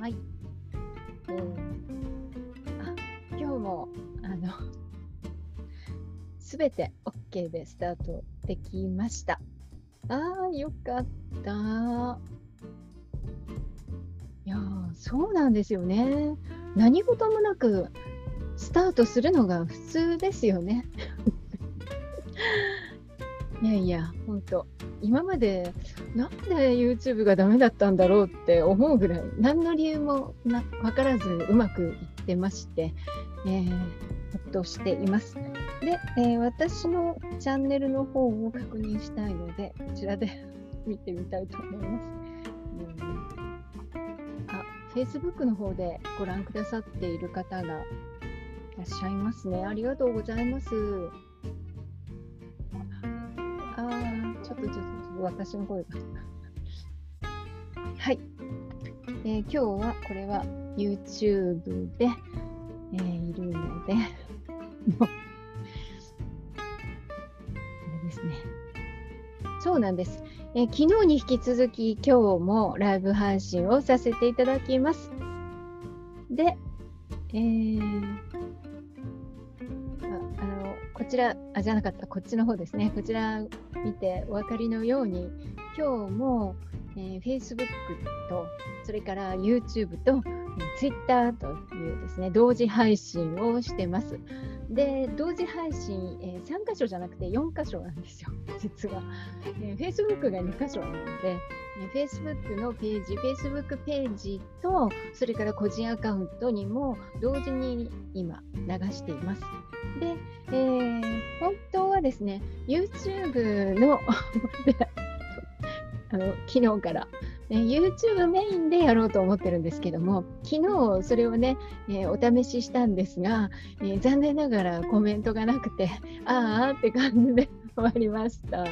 はい。えー、あ、今日も、あの、すべて OK でスタートできました。ああ、よかった。いやそうなんですよね。何事もなくスタートするのが普通ですよね。いやいや、本当今までなんで YouTube がダメだったんだろうって思うぐらい何の理由もな分からずうまくいってまして、えー、ほっとしています。で、えー、私のチャンネルの方を確認したいのでこちらで見てみたいと思います。うん、あ、Facebook の方でご覧くださっている方がいらっしゃいますね。ありがとうございます。私の声が。はい、えー、今日はこれは YouTube で、えー、いるので、これですね。そうなんです、えー、昨日に引き続き今日もライブ配信をさせていただきます。で、えーちら、あ、じゃなかった、こっちの方ですね。こちら見てお分かりのように、今日も、えー、Facebook と、それから YouTube と、Twitter というですね、同時配信をしてます。で、同時配信、えー、3箇所じゃなくて4箇所なんですよ、実は。えー、Facebook が2箇所なので、え、Facebook のページ、Facebook ページと、それから個人アカウントにも同時に今流しています。で、えー、本当はですね、YouTube の あの昨日から、え YouTube メインでやろうと思ってるんですけども、昨日それをね、えー、お試ししたんですが、えー、残念ながらコメントがなくて、ああって感じで終わりました。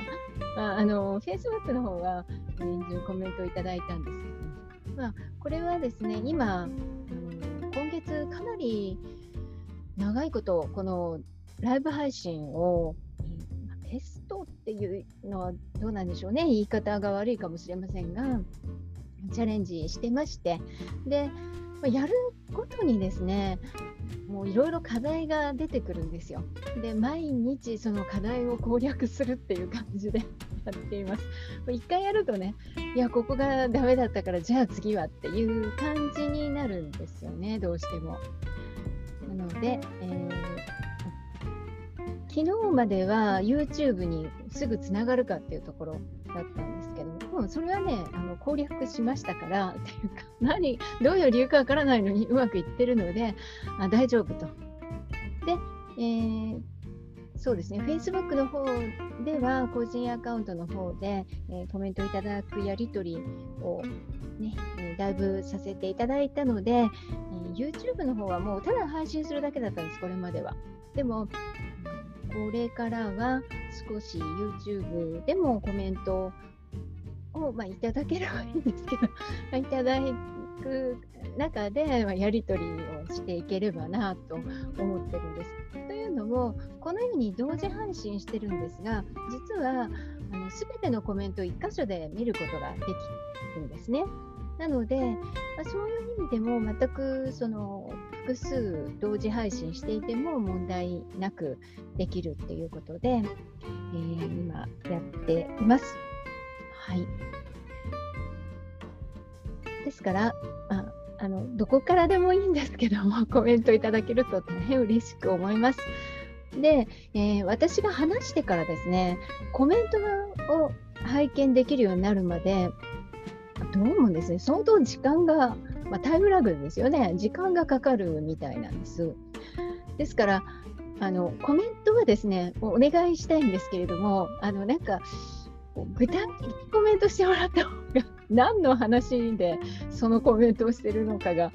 まああの Facebook の方は年中コメントをいただいたんですけど、まあ、これはですね、今、あの今月かなり長いことこのライブ配信をテストっていうのはどうなんでしょうね。言い方が悪いかもしれませんがチャレンジしてまして。でやるごとにですねもういろいろ課題が出てくるんですよ。で毎日その課題を攻略するっていう感じで やっています。一回やるとねいやここがダメだったからじゃあ次はっていう感じになるんですよねどうしても。なので、えー、昨日までは YouTube にすぐつながるかっていうところだったんですけども、うそれはねあの攻略しましたから っていうか何どういう理由かわからないのにうまくいってるのであ大丈夫と。で、えーそうですね、Facebook の方では、個人アカウントの方で、えー、コメントいただくやり取りをね、え、だいぶさせていただいたので、えー、YouTube の方はもうただ配信するだけだったんです、これまでは。でも、これからは少し YouTube でもコメントを、まあ、いただければいいんですけど、いただく中でやり取りをしていければなと思ってるんです。というのも、このように同時配信してるんですが、実はあの全てのコメントを1箇所で見ることができるんですね。なので、まあ、そういう意味でも全くその複数同時配信していても問題なくできるっていうことで、えー、今やっています。はい。ですから、ああのどこからでもいいんですけども、コメントいただけると大変嬉しく思います。で、えー、私が話してからですね、コメントを拝見できるようになるまで、どうもですね、相当時間が、まあ、タイムラグですよね、時間がかかるみたいなんです。ですから、あのコメントはですね、お願いしたいんですけれども、あのなんか、具体的にコメントしてもらった方が何の話でそのコメントをしてるのかが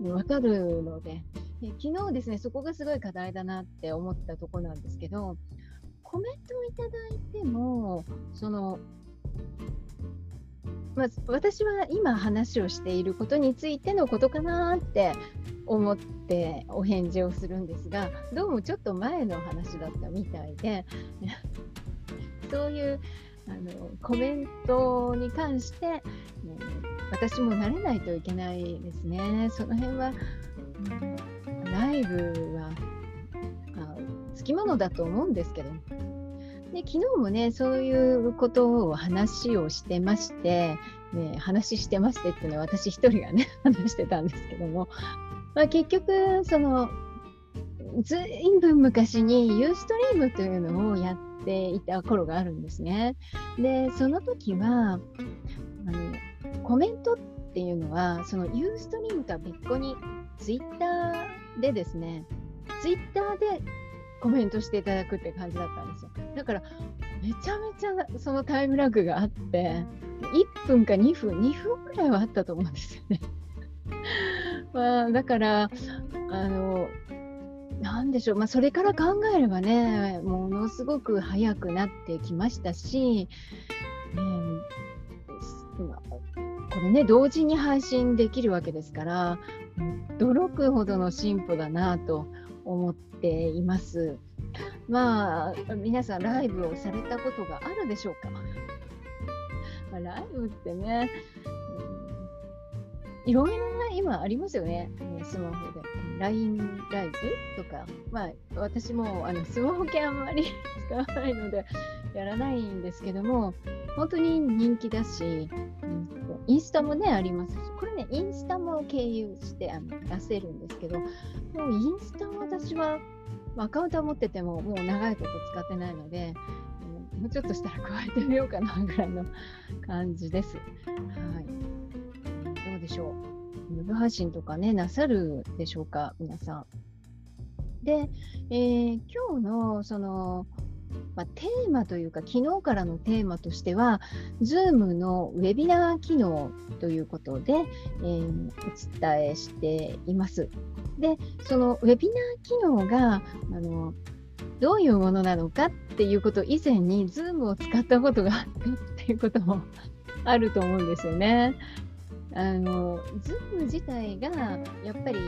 分かるので。で昨日ですねそこがすごい課題だなって思ったとこなんですけどコメントをいただいてもそのまあ、私は今話をしていることについてのことかなって思ってお返事をするんですがどうもちょっと前の話だったみたいで そういうあのコメントに関して、ね、私も慣れないといけないですね。その辺は、うん、ライブはあつきものだと思うんですけど。で昨日もねそういうことを話をしてまして、ね、話してましてっていうのは私一人がね 話してたんですけども、まあ、結局そのずいぶん昔にユーストリームというのをやっていた頃があるんですね。でその時はあのコメントっていうのはそのユーストリームとは別個にツイッターでですねツイッターでコメントしていただくって感じだったんですよ。だからめちゃめちゃそのタイムラグがあって1分か2分2分くらいはあったと思うんですよね。まあ、だからあのなんでしょう、まあ、それから考えればねものすごく早くなってきましたし、えー、これね同時に配信できるわけですから驚くほどの進歩だなと思っています。まあ皆さんライブをされたことがあるでしょうか、まあ、ライブってね、いろいろな今ありますよね、スマホで。LINE ライブとか、まあ、私もあのスマホ系あんまり 使わないのでやらないんですけども、本当に人気だし、インスタもね、ありますし、これね、インスタも経由してあの出せるんですけど、もうインスタは私は、アカウントは持ってても、もう長いこと使ってないので、もうちょっとしたら加えてみようかなぐらいの感じです。はい。どうでしょう。ウェブ配信とかね、なさるでしょうか、皆さん。で、えー、今日のそのまあ、テーマというか、昨日からのテーマとしては、Zoom のウェビナー機能ということで、えー、お伝えしています。で、そのウェビナー機能が、あのどういうものなのかっていうこと以前に Zoom を使ったことがあったっていうこともあると思うんですよね。あの Zoom 自体がやっぱり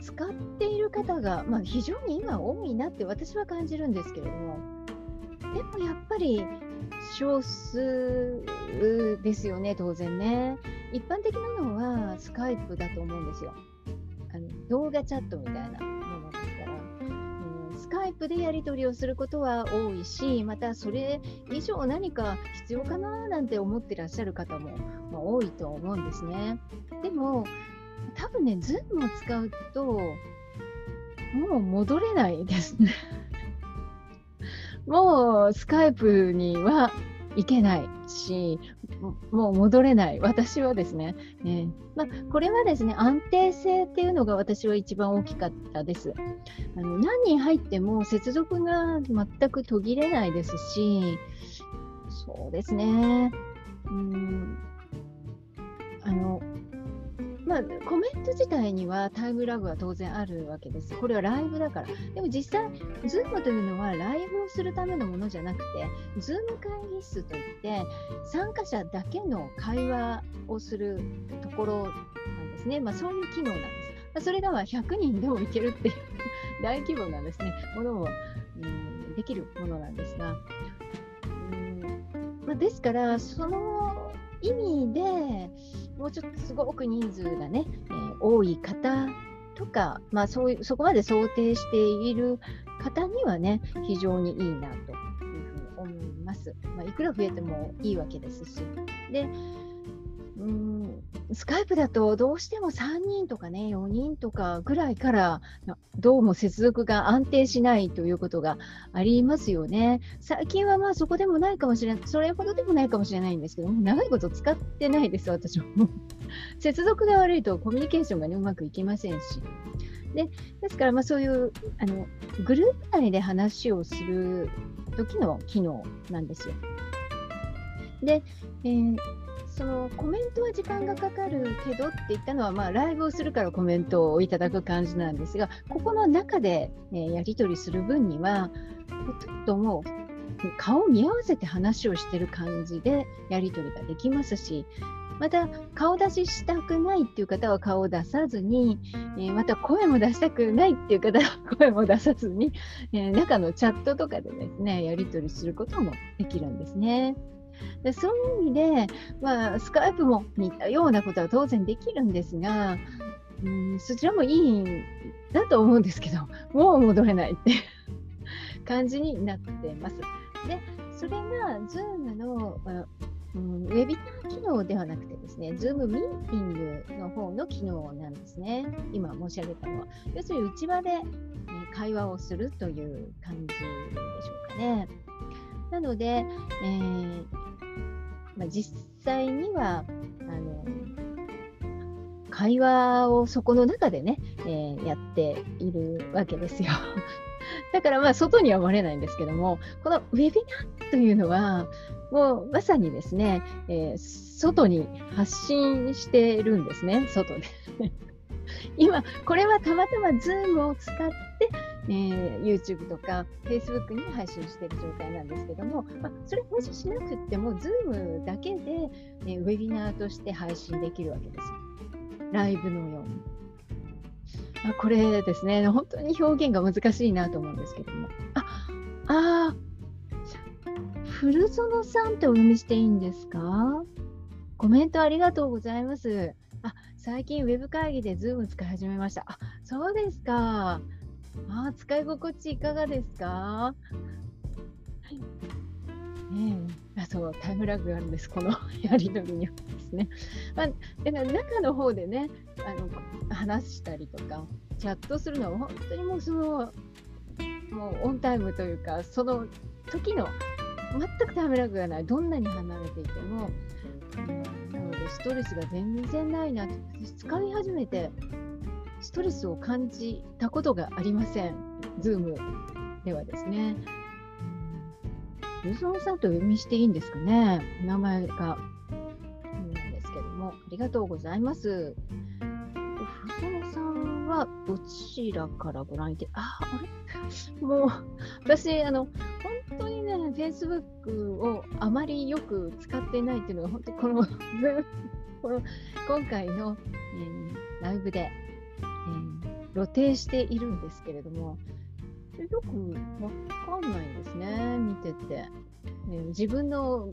使っている方が、まあ、非常に今多いなって私は感じるんですけれども、でもやっぱり少数ですよね、当然ね。一般的なのはスカイプだと思うんですよ。あの動画チャットみたいなカイプでやり取りをすることは多いし、またそれ以上何か必要かななんて思ってらっしゃる方も、ま、多いと思うんですね。でも、多分ね、ズームを使うと、もう戻れないですね。もうスカイプにはいけないし、もう戻れない、私はですね、えー、まあ、これはですね、安定性っていうのが私は一番大きかったです。あの何人入っても接続が全く途切れないですし、そうですね、うん。あのまあ、コメント自体にはタイムラグは当然あるわけです。これはライブだから。でも実際、Zoom というのはライブをするためのものじゃなくて、Zoom 会議室といって、参加者だけの会話をするところなんですね。まあ、そういう機能なんです。まそれが100人でもいけるっていう大規模なですね、ものも、うん、できるものなんですが、うんまあ、ですから、その意味で、もうちょっとすごく人数がね、えー、多い方とか、まあ、そういうそこまで想定している方にはね、非常にいいなというふうに思います。まあ、いくら増えてもいいわけですし。でうんスカイプだとどうしても3人とかね、4人とかぐらいからどうも接続が安定しないということがありますよね。最近はまあそこでもないかもしれない、それほどでもないかもしれないんですけど、長いこと使ってないです、私も。接続が悪いとコミュニケーションが、ね、うまくいきませんし。でですから、まあ、そういうあのグループ内で話をする時の機能なんですよ。で、えーそのコメントは時間がかかるけどって言ったのは、まあ、ライブをするからコメントをいただく感じなんですが、ここの中で、ね、やり取りする分には、ちょっともう顔を見合わせて話をしてる感じでやり取りができますし、また顔出ししたくないっていう方は顔を出さずに、えー、また声も出したくないっていう方は声も出さずに、えー、中のチャットとかでですね、やり取りすることもできるんですね。でそういう意味で、まあ、スカイプも似たようなことは当然できるんですが、うん、そちらもいいんだと思うんですけど、もう戻れないって 感じになってます。で、それが Zoom の、うん、ウェビナー機能ではなくてですね、Zoom ミーティングの方の機能なんですね。今申し上げたのは。要するに内場で、ね、会話をするという感じでしょうかね。なので、えーまあ、実際にはあの会話をそこの中でね、えー、やっているわけですよ。だからまあ外には漏れないんですけども、このウェビナーというのは、もうまさにですね、えー、外に発信してるんですね、外で。今、これはたまたま Zoom を使って、えー、YouTube とか Facebook に配信している状態なんですけども、まあ、それもししなくても Zoom だけで、えー、ウェビナーとして配信できるわけです。ライブのように。あこれですね、本当に表現が難しいなと思うんですけども。あ、あ古園さんってお読みしていいんですか？コメントありがとうございます。あ、最近ウェブ会議で Zoom 使い始めました。あ、そうですか。あ、使い心地いかがですか？ねえ、あそうタイムラグがあるんです、このやり取りにはですね。まあ、だから中の方でねあの、話したりとか、チャットするのは本当にもうその、もうオンタイムというか、その時の全くタイムラグがない、どんなに離れていても、なのでストレスが全然ないなって、使い始めて、ストレスを感じたことがありません、Zoom ではですね。ルソンさんと読みしていいんですかね名前が。なんですけども、ありがとうございます。ルソンさんはどちらからご覧いて、あ、あれ？もう、私、あの、Facebook をあまりよく使っていないっていうのが、本当この、この今回の、えー、ライブで、えー、露呈しているんですけれども、よくわかんないんですね、見てて。ね、自分の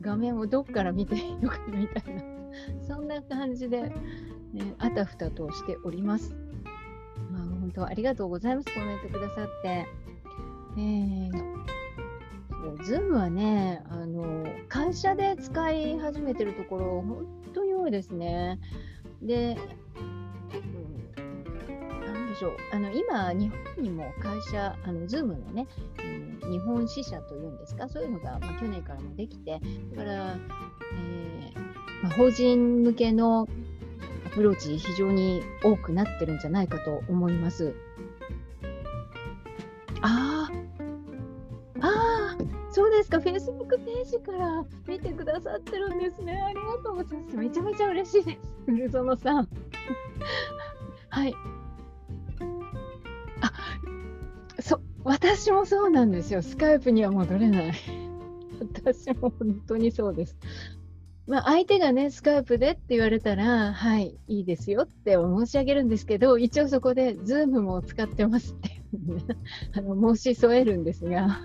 画面をどっから見ていいのかみたいな、そんな感じで、ね、あたふたとしております。まあ、本当ありがとうございます、コメントくださって。えー、ズームはね、あの会社で使い始めてるところ、本当に多いですね。で、なんでしょうあの今、日本にも会社、あの Zoom のね、うん、日本支社というんですか、そういうのが、まあ、去年からもできて、だから、えーまあ、法人向けのアプローチ、非常に多くなってるんじゃないかと思います。ああ、か、Facebook ページから見てくださってるんですね。ありがとうございます。めちゃめちゃ嬉しいです。古園さん。はい。あ、そ私もそうなんですよ。スカイプには戻れない。私も本当にそうです。まあ、相手がね、スカイプでって言われたら、はい、いいですよって申し上げるんですけど、一応そこで、ズームも使ってますって、ね、あの申し添えるんですが、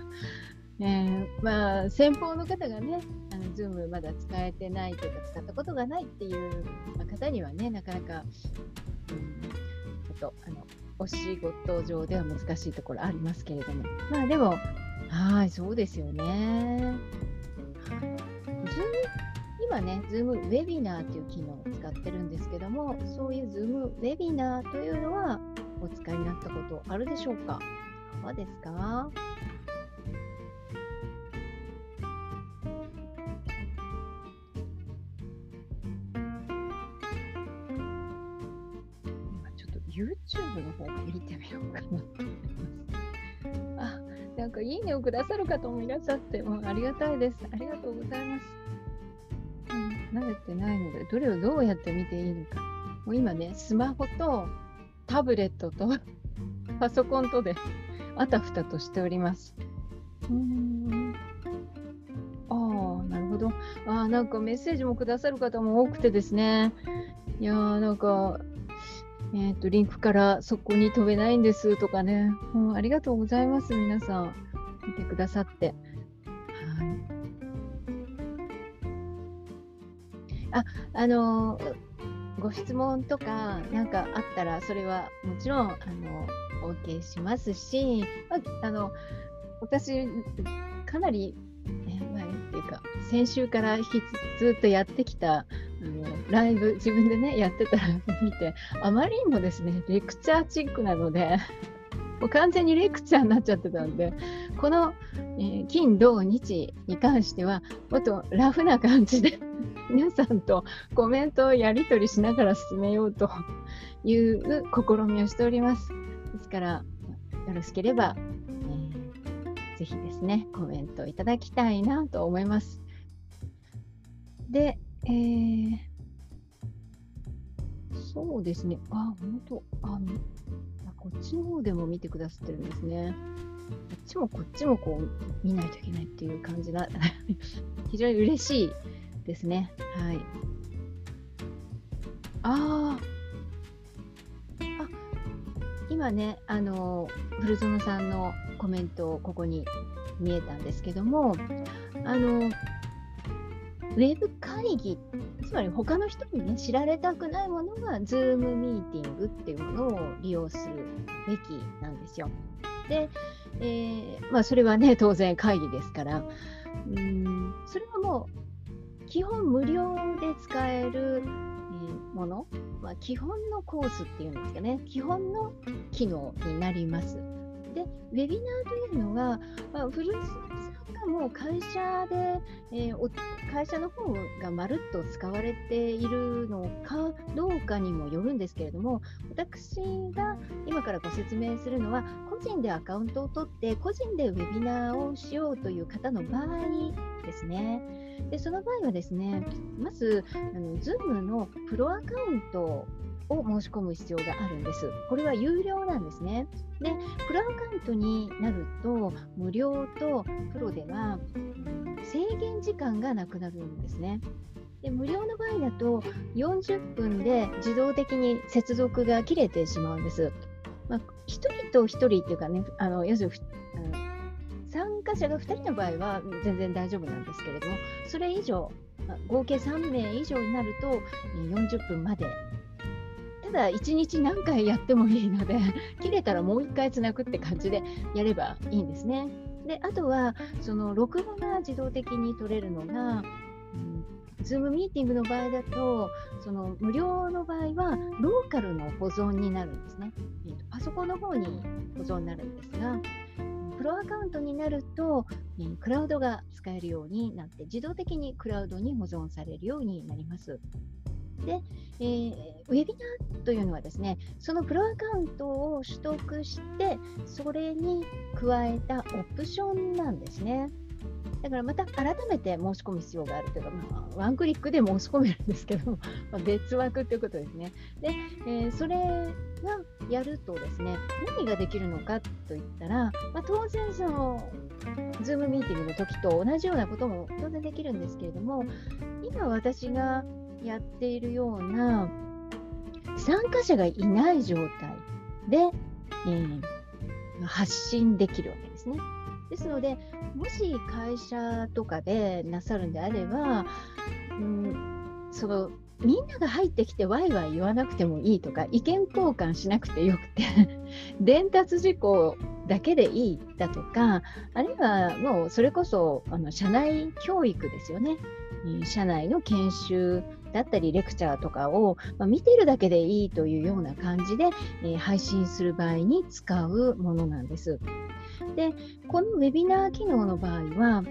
えー、まあ、先方の方がね、あのズームまだ使えてないとか、使ったことがないっていう方にはね、なかなか、うん、ちょっとあのお仕事上では難しいところありますけれども、まあでも、はい、そうですよね。今ね、Zoom ウェビナーという機能を使ってるんですけども、そういう Zoom ウェビナーというのはお使いになったことあるでしょうか？いかがですか？YouTube の方見てみようかなと思います。あ、なんかいいねをくださる方もいらっしゃって、もうありがたいです。ありがとうございます。うん、慣れてないので、どれをどうやって見ていいのか。もう今ね、スマホとタブレットとパソコンとであたふたとしております。うーんああ、なるほど。ああ、なんかメッセージもくださる方も多くてですね。いやー、なんかえーと、リンクからそこに飛べないんですとかね、ありがとうございます、皆さん、見てくださって。はい、ああのご質問とか何かあったらそれはもちろんあのお受けしますし、まあ、あの私かなり、ね、ていうか先週からずっとやってきたあのライブ自分でねやってたら 見てあまりにもですねレクチャーチックなので もう完全にレクチャーになっちゃってたんでこの、えー、金土日に関してはもっとラフな感じで 皆さんとコメントをやり取りしながら進めようという試みをしております。ですから、よろしければ、ぜひですね、コメントいただきたいなと思います。で、えー、そうですね、あ、本当あ、こっちの方でも見てくださってるんですね。こっちもこっちもこう見ないといけないっていう感じが 非常に嬉しいですね。はい。ああ。あ、今ね、あの、古園さんのコメント、ここに見えたんですけども、あの、ウェブ会議、つまり他の人にね、知られたくないものが、ズームミーティングっていうものを利用するべきなんですよ。で、えー、まあ、それはね、当然会議ですから、うんそれはもう基本無料で使える、もの、まあ、基本のコースっていうんですかね、基本の機能になります。で、ウェビナーというのは、まあ、古巣さんがもう会社で、えー、会社の方がまるっと使われているのかどうかにもよるんですけれども、私が今からご説明するのは、個人でアカウントを取って、個人でウェビナーをしようという方の場合ですね。でその場合はですね、まず、あの Zoom のプロアカウントを申し込む必要があるんです。これは有料なんですね。で、プロアカウントになると、無料とプロでは、制限時間がなくなるんですね。で無料の場合だと40分で自動的に接続が切れてしまうんです。まあ、1人と1人っていうかね、あの要するに参加者が2人の場合は全然大丈夫なんですけれども、それ以上、合計3名以上になると40分まで。ただ、1日何回やってもいいので、切れたらもう1回つなぐって感じでやればいいんですね。であとは、その録画が自動的に取れるのが、ズームミーティングの場合だと、その無料の場合は、ローカルの保存になるんですね。えー、とパソコンの方に保存になるんですが、プロアカウントになると、えー、クラウドが使えるようになって、自動的にクラウドに保存されるようになります。で、えー、ウェビナーというのはですね、そのプロアカウントを取得して、それに加えたオプションなんですね。だからまた改めて申し込む必要があるというか、まあ、ワンクリックで申し込めるんですけど、ま、別枠ということですね。で、えー、それがやるとですね、何ができるのかといったら、まあ、当然その、ズームミーティングの時と同じようなことも当然できるんですけれども、今私がやっているような参加者がいない状態で、えー、発信できるわけですね。ですので、もし会社とかでなさるんであれば、うん、そのみんなが入ってきてワイワイ言わなくてもいいとか意見交換しなくてよくて 伝達事項だけでいいだとかあるいはもうそれこそあの社内教育ですよね社内の研修だったりレクチャーとかを、ま、見てるだけでいいというような感じで、え、配信する場合に使うものなんです。で、このウェビナー機能の場合は、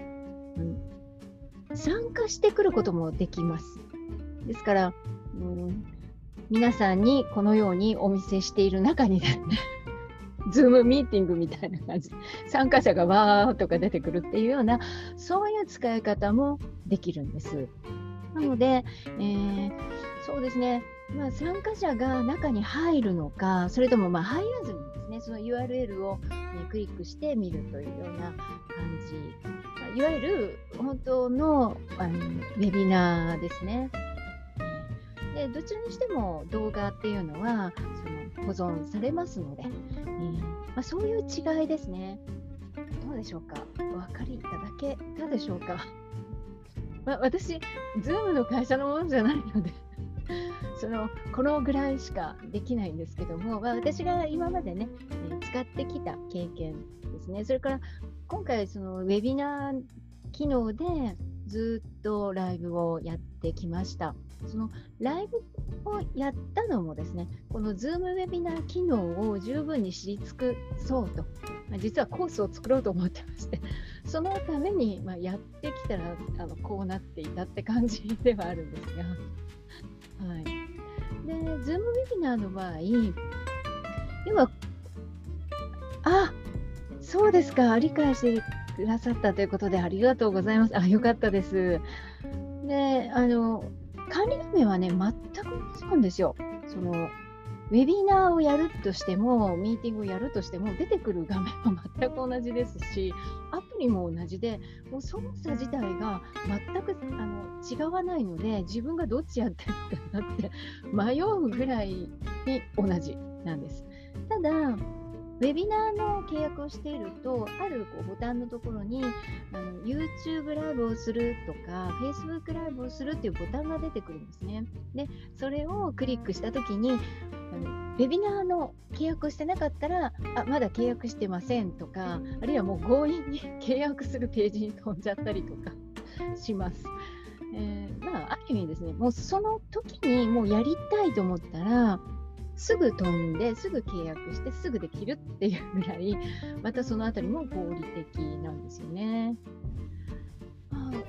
うん、参加してくることもできます。ですから、うん、皆さんにこのようにお見せしている中に、ズームミーティングみたいな感じ参加者がわーっとか出てくるっていうような、そういう使い方もできるんです。なので、えー、そうですね、まあ、参加者が中に入るのか、それともま入らずにですね、その URL を、ね、クリックして見るというような感じ、いわゆる本当のあのウェビナーですね。でどちらにしても動画っていうのはその保存されますので、えー、まあ、そういう違いですね。どうでしょうか？お分かりいただけたでしょうか？ま、私、Zoom の会社のものじゃないので そのこのぐらいしかできないんですけども、まあ、私が今までね、え、使ってきた経験ですね。それから今回、そのウェビナー機能でずっとライブをやってきました。そのライブをやったのもですね、この Zoom ウェビナー機能を十分に知り尽くそうと、ま、実はコースを作ろうと思ってまして、そのために、ま、やってきたらあのこうなっていたって感じではあるんですが。はい、で、Zoom ウェビナーの場合、今、あそうですか、理解してくださったということでありがとうございます。あ、よかったです。で、あの、管理画面はね、全く同じなんですよ。そのウェビナーをやるとしても、ミーティングをやるとしても、出てくる画面は 全く同じですし、アプリも同じで、もう操作自体が全くあの違わないので、自分がどっちやってるかなって 迷うぐらいに同じなんです。ただ、ウェビナーの契約をしていると、あるこうボタンのところにあの YouTube ライブをするとか、Facebook ライブをするっていうボタンが出てくるんですね。で、それをクリックしたときにあの、ウェビナーの契約をしてなかったら、あ、まだ契約してませんとか、あるいはもう強引に契約するページに飛んじゃったりとか します。えー、まあ、ある意味ですね、もうその時にもうやりたいと思ったら、すぐ飛んですぐ契約してすぐできるっていうぐらいまたそのあたりも合理的なんですよね。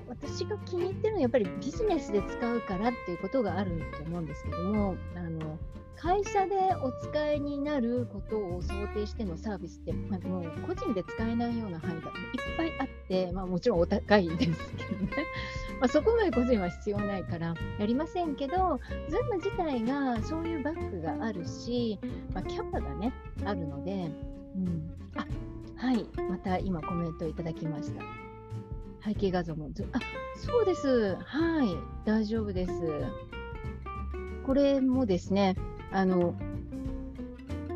私が気に入ってるのはやっぱりビジネスで使うからっていうことがあると思うんですけどもあの会社でお使いになることを想定してのサービスって、まあ、もう個人で使えないような範囲がいっぱいあって、まあ、もちろんお高いんですけどね。ま、そこまで個人は必要ないからやりませんけど、Zoom 自体がそういうバッグがあるし、まあ、キャパがね、あるので、うん、あはい、また今コメントいただきました。背景画像もずあそうです。はい、大丈夫です。これもですね、あの、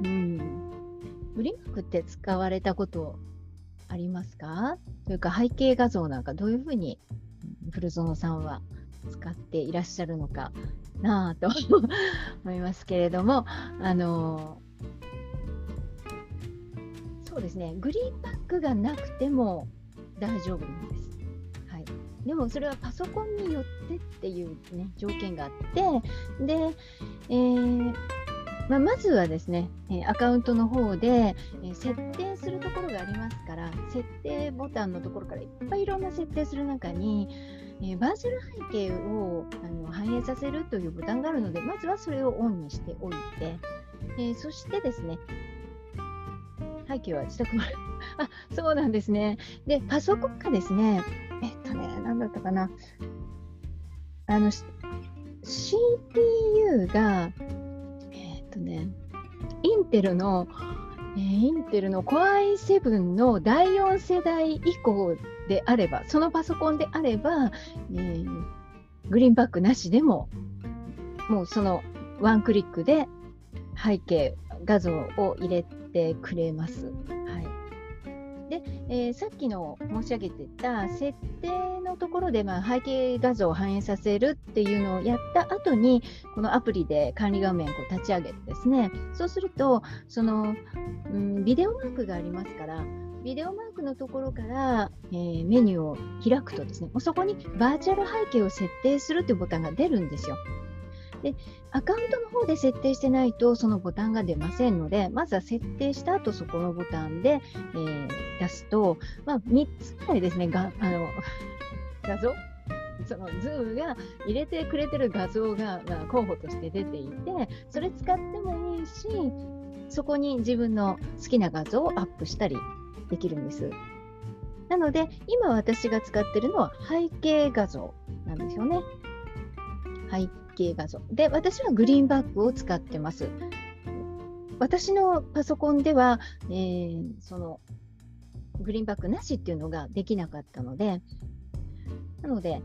うん、グリーンバックって使われたことありますか？というか背景画像なんかどういうふうに古園さんは使っていらっしゃるのかなと 思いますけれども、あのそうですね、グリーンバックがなくても大丈夫なんです。はい、でもそれはパソコンによってっていう、ね、条件があって、で、えーまあ、まずはですね、アカウントの方で、設定するところがありますから、設定ボタンのところからいっぱいいろんな設定する中に、えバーチャル背景をあの反映させるというボタンがあるので、まずはそれをオンにしておいて、えそしてですね、背景は自宅まで。あ、そうなんですね。で、パソコンがですね、えっとね、なんだったかな。あの、CPU が、えっとね、インテルの、えー、インテルの Core i7 の第4世代以降であれば、そのパソコンであれば、えー、グリーンバックなしでも、もうそのワンクリックで背景画像を入れてくれます。はいで、えー、さっきの申し上げてた設定のところで、まあ、背景画像を反映させるっていうのをやった後にこのアプリで管理画面を立ち上げてですねそうするとその、うん、ビデオマークがありますからビデオマークのところから、えー、メニューを開くとですねそこにバーチャル背景を設定するというボタンが出るんですよ。で、アカウントの方で設定してないと、そのボタンが出ませんので、まずは設定した後、そこのボタンで、えー、出すと、まあ、3つぐらいですね、があの 画像？そのズームが入れてくれてる画像が、まあ、候補として出ていて、それ使ってもいいし、そこに自分の好きな画像をアップしたりできるんです。なので、今私が使ってるのは背景画像なんですよね。背景画像。で、私はグリーンバックを使ってます。私のパソコンでは、えー、そのグリーンバックなしっていうのができなかったので、なので、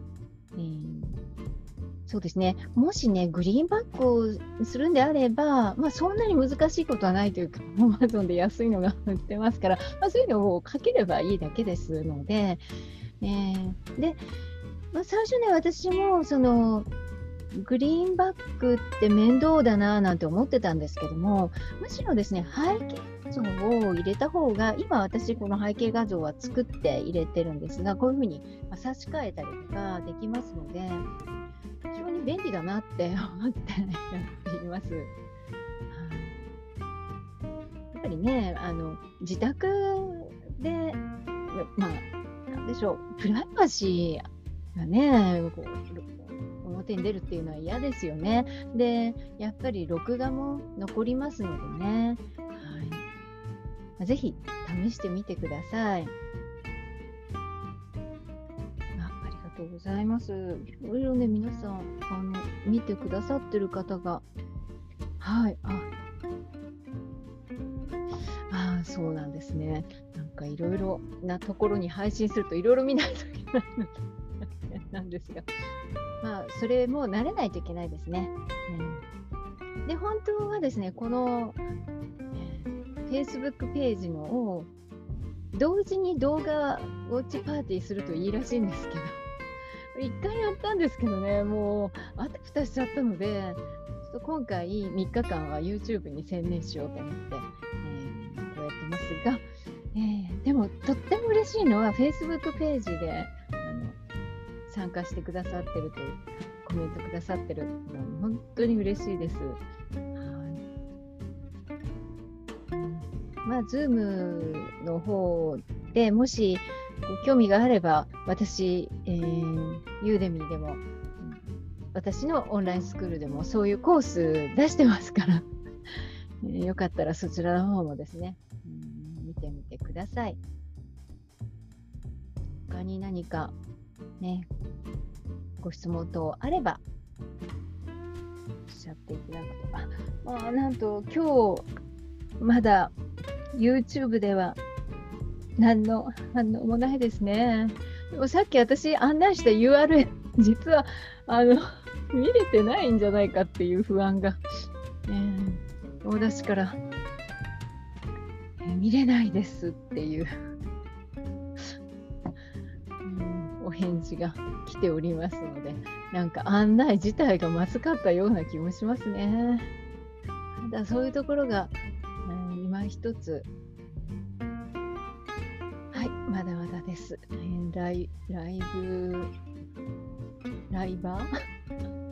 えー、そうですね、もしね、グリーンバックをするんであれば、まあ、そんなに難しいことはないというか、アマゾンで安いのが売ってますから、まあ、そういうのをかければいいだけですので、えー、で、まあ、最初ね、私もそのグリーンバックって面倒だななんて思ってたんですけども、むしろですね、背景画像を入れた方が、今私この背景画像は作って入れてるんですが、こういうふうに差し替えたりとかできますので、非常に便利だなって思ってやっています。やっぱりね、あの自宅で、まあ、なんでしょう、プライバシーがね、こう表に出るっていうのは嫌ですよね。で、やっぱり録画も残りますのでね、はい、ぜひ試してみてください。ありがとうございます。いろいろね、皆さん、あの見てくださってる方が、はい、ああそうなんですね。なんかいろいろなところに配信するといろいろ見ないといけないの なんですが、まあ、それも慣れないといけないですね。うん、で、本当はですね、この、え、Facebook ページのを同時に動画ウォッチパーティーするといいらしいんですけど、一回やったんですけどね、もうあたふたしちゃったので、ちょっと今回3日間は YouTube に専念しようと思って、えー、こうやってますが、えー、でもとっても嬉しいのは Facebook ページで参加してくださってるというコメントくださってるの本当に嬉しいです。まあ、Zoom の方でもしご興味があれば、私、えー、ユーデミーでも、私のオンラインスクールでもそういうコース出してますから よかったらそちらの方もですね、うん、見てみてください。他に何かね、ご質問等あれば、おっしゃっていただくと。あ、あ、なんと今日、まだ YouTube では何の反応もないですね。でもさっき私案内した URL、実はあの見れてないんじゃないかっていう不安が、えー、大出しから、えー、見れないですっていう返事が来ておりますので、なんか案内自体がまずかったような気もしますね。ただそういうところが、うん、今一つ、はい、まだまだです。ライライブ、ライバー？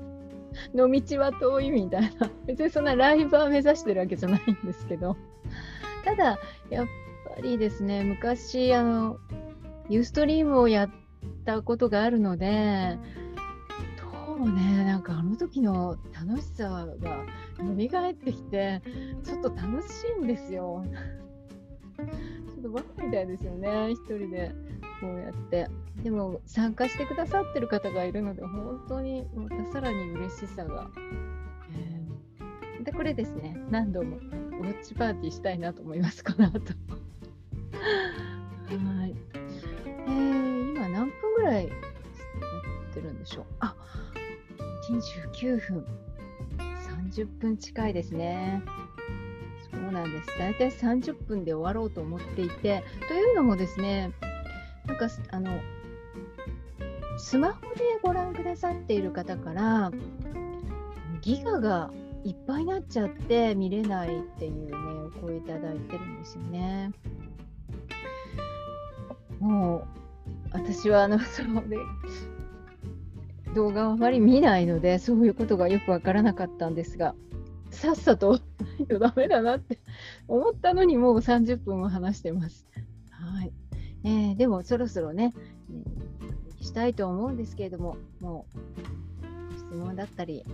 の道は遠いみたいな、別にそんなライバー目指してるわけじゃないんですけど、ただ、やっぱりですね、昔、あの、ユーストリームをやったことがあるので、どうもね、なんかあの時の楽しさが蘇ってきて、ちょっと楽しいんですよ。ちょっとバカみたいですよね、一人でこうやって。でも参加してくださってる方がいるので、本当にまたさらに嬉しさが。えー、で、これですね、何度もウォッチパーティーしたいなと思います、この後。はい。えー、今何分らいやってるんでしょう？あ29分。30分近いですね。そうなんです。大体30分で終わろうと思っていて、というのもですね、なんか、あの、スマホでご覧くださっている方から、ギガがいっぱいになっちゃって見れないっていうね、お声いただいてるんですよね。もう私はあの そうで動画をあまり見ないのでそういうことがよくわからなかったんですがさっさとな いとダメだなって思ったのにもう30分を話してます。はい。えー、でもそろそろね、えしたいと思うんですけれどももう質問だったり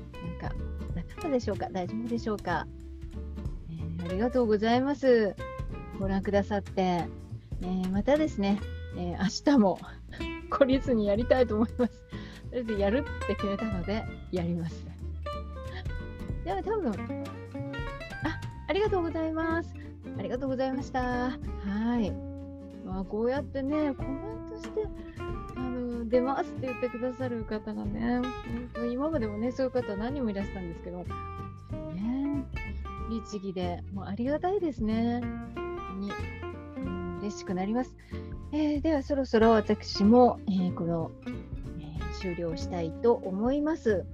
なんかなかったでしょうか？大丈夫でしょうか、えー、ありがとうございます。ご覧くださって、え、またですねえー、明日も 懲りずにやりたいと思います。とりあえずやるって決めたので、やります。では多分、あ、ありがとうございます。ありがとうございました。はい。まあ、こうやってね、コメントして、あの出ますって言ってくださる方がね、本当今までもね、そういう方何人もいらしたんですけど、ね、律儀で、もうありがたいですね。に、うん、嬉しくなります。えー、ではそろそろ私も、えー、この、えー、終了したいと思います。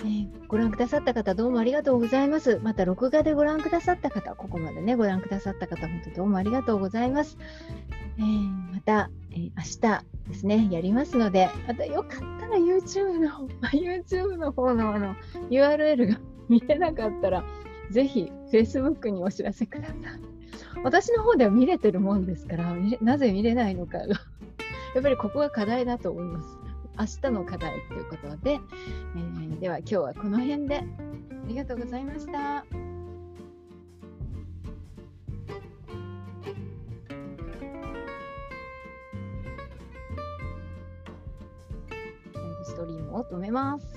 えー、ご覧くださった方、どうもありがとうございます。また、録画でご覧くださった方、ここまでね、ご覧くださった方、本当どうもありがとうございます。え、また、えー、明日ですね、やりますので、またよかったら YouTube の、YouTube の方のあの URL が 見れなかったら、ぜひ Facebook にお知らせください。私の方では見れてるもんですから、なぜ見れないのかが、やっぱりここが課題だと思います。明日の課題ということで、えー、では今日はこの辺でありがとうございました。ストリームを止めます。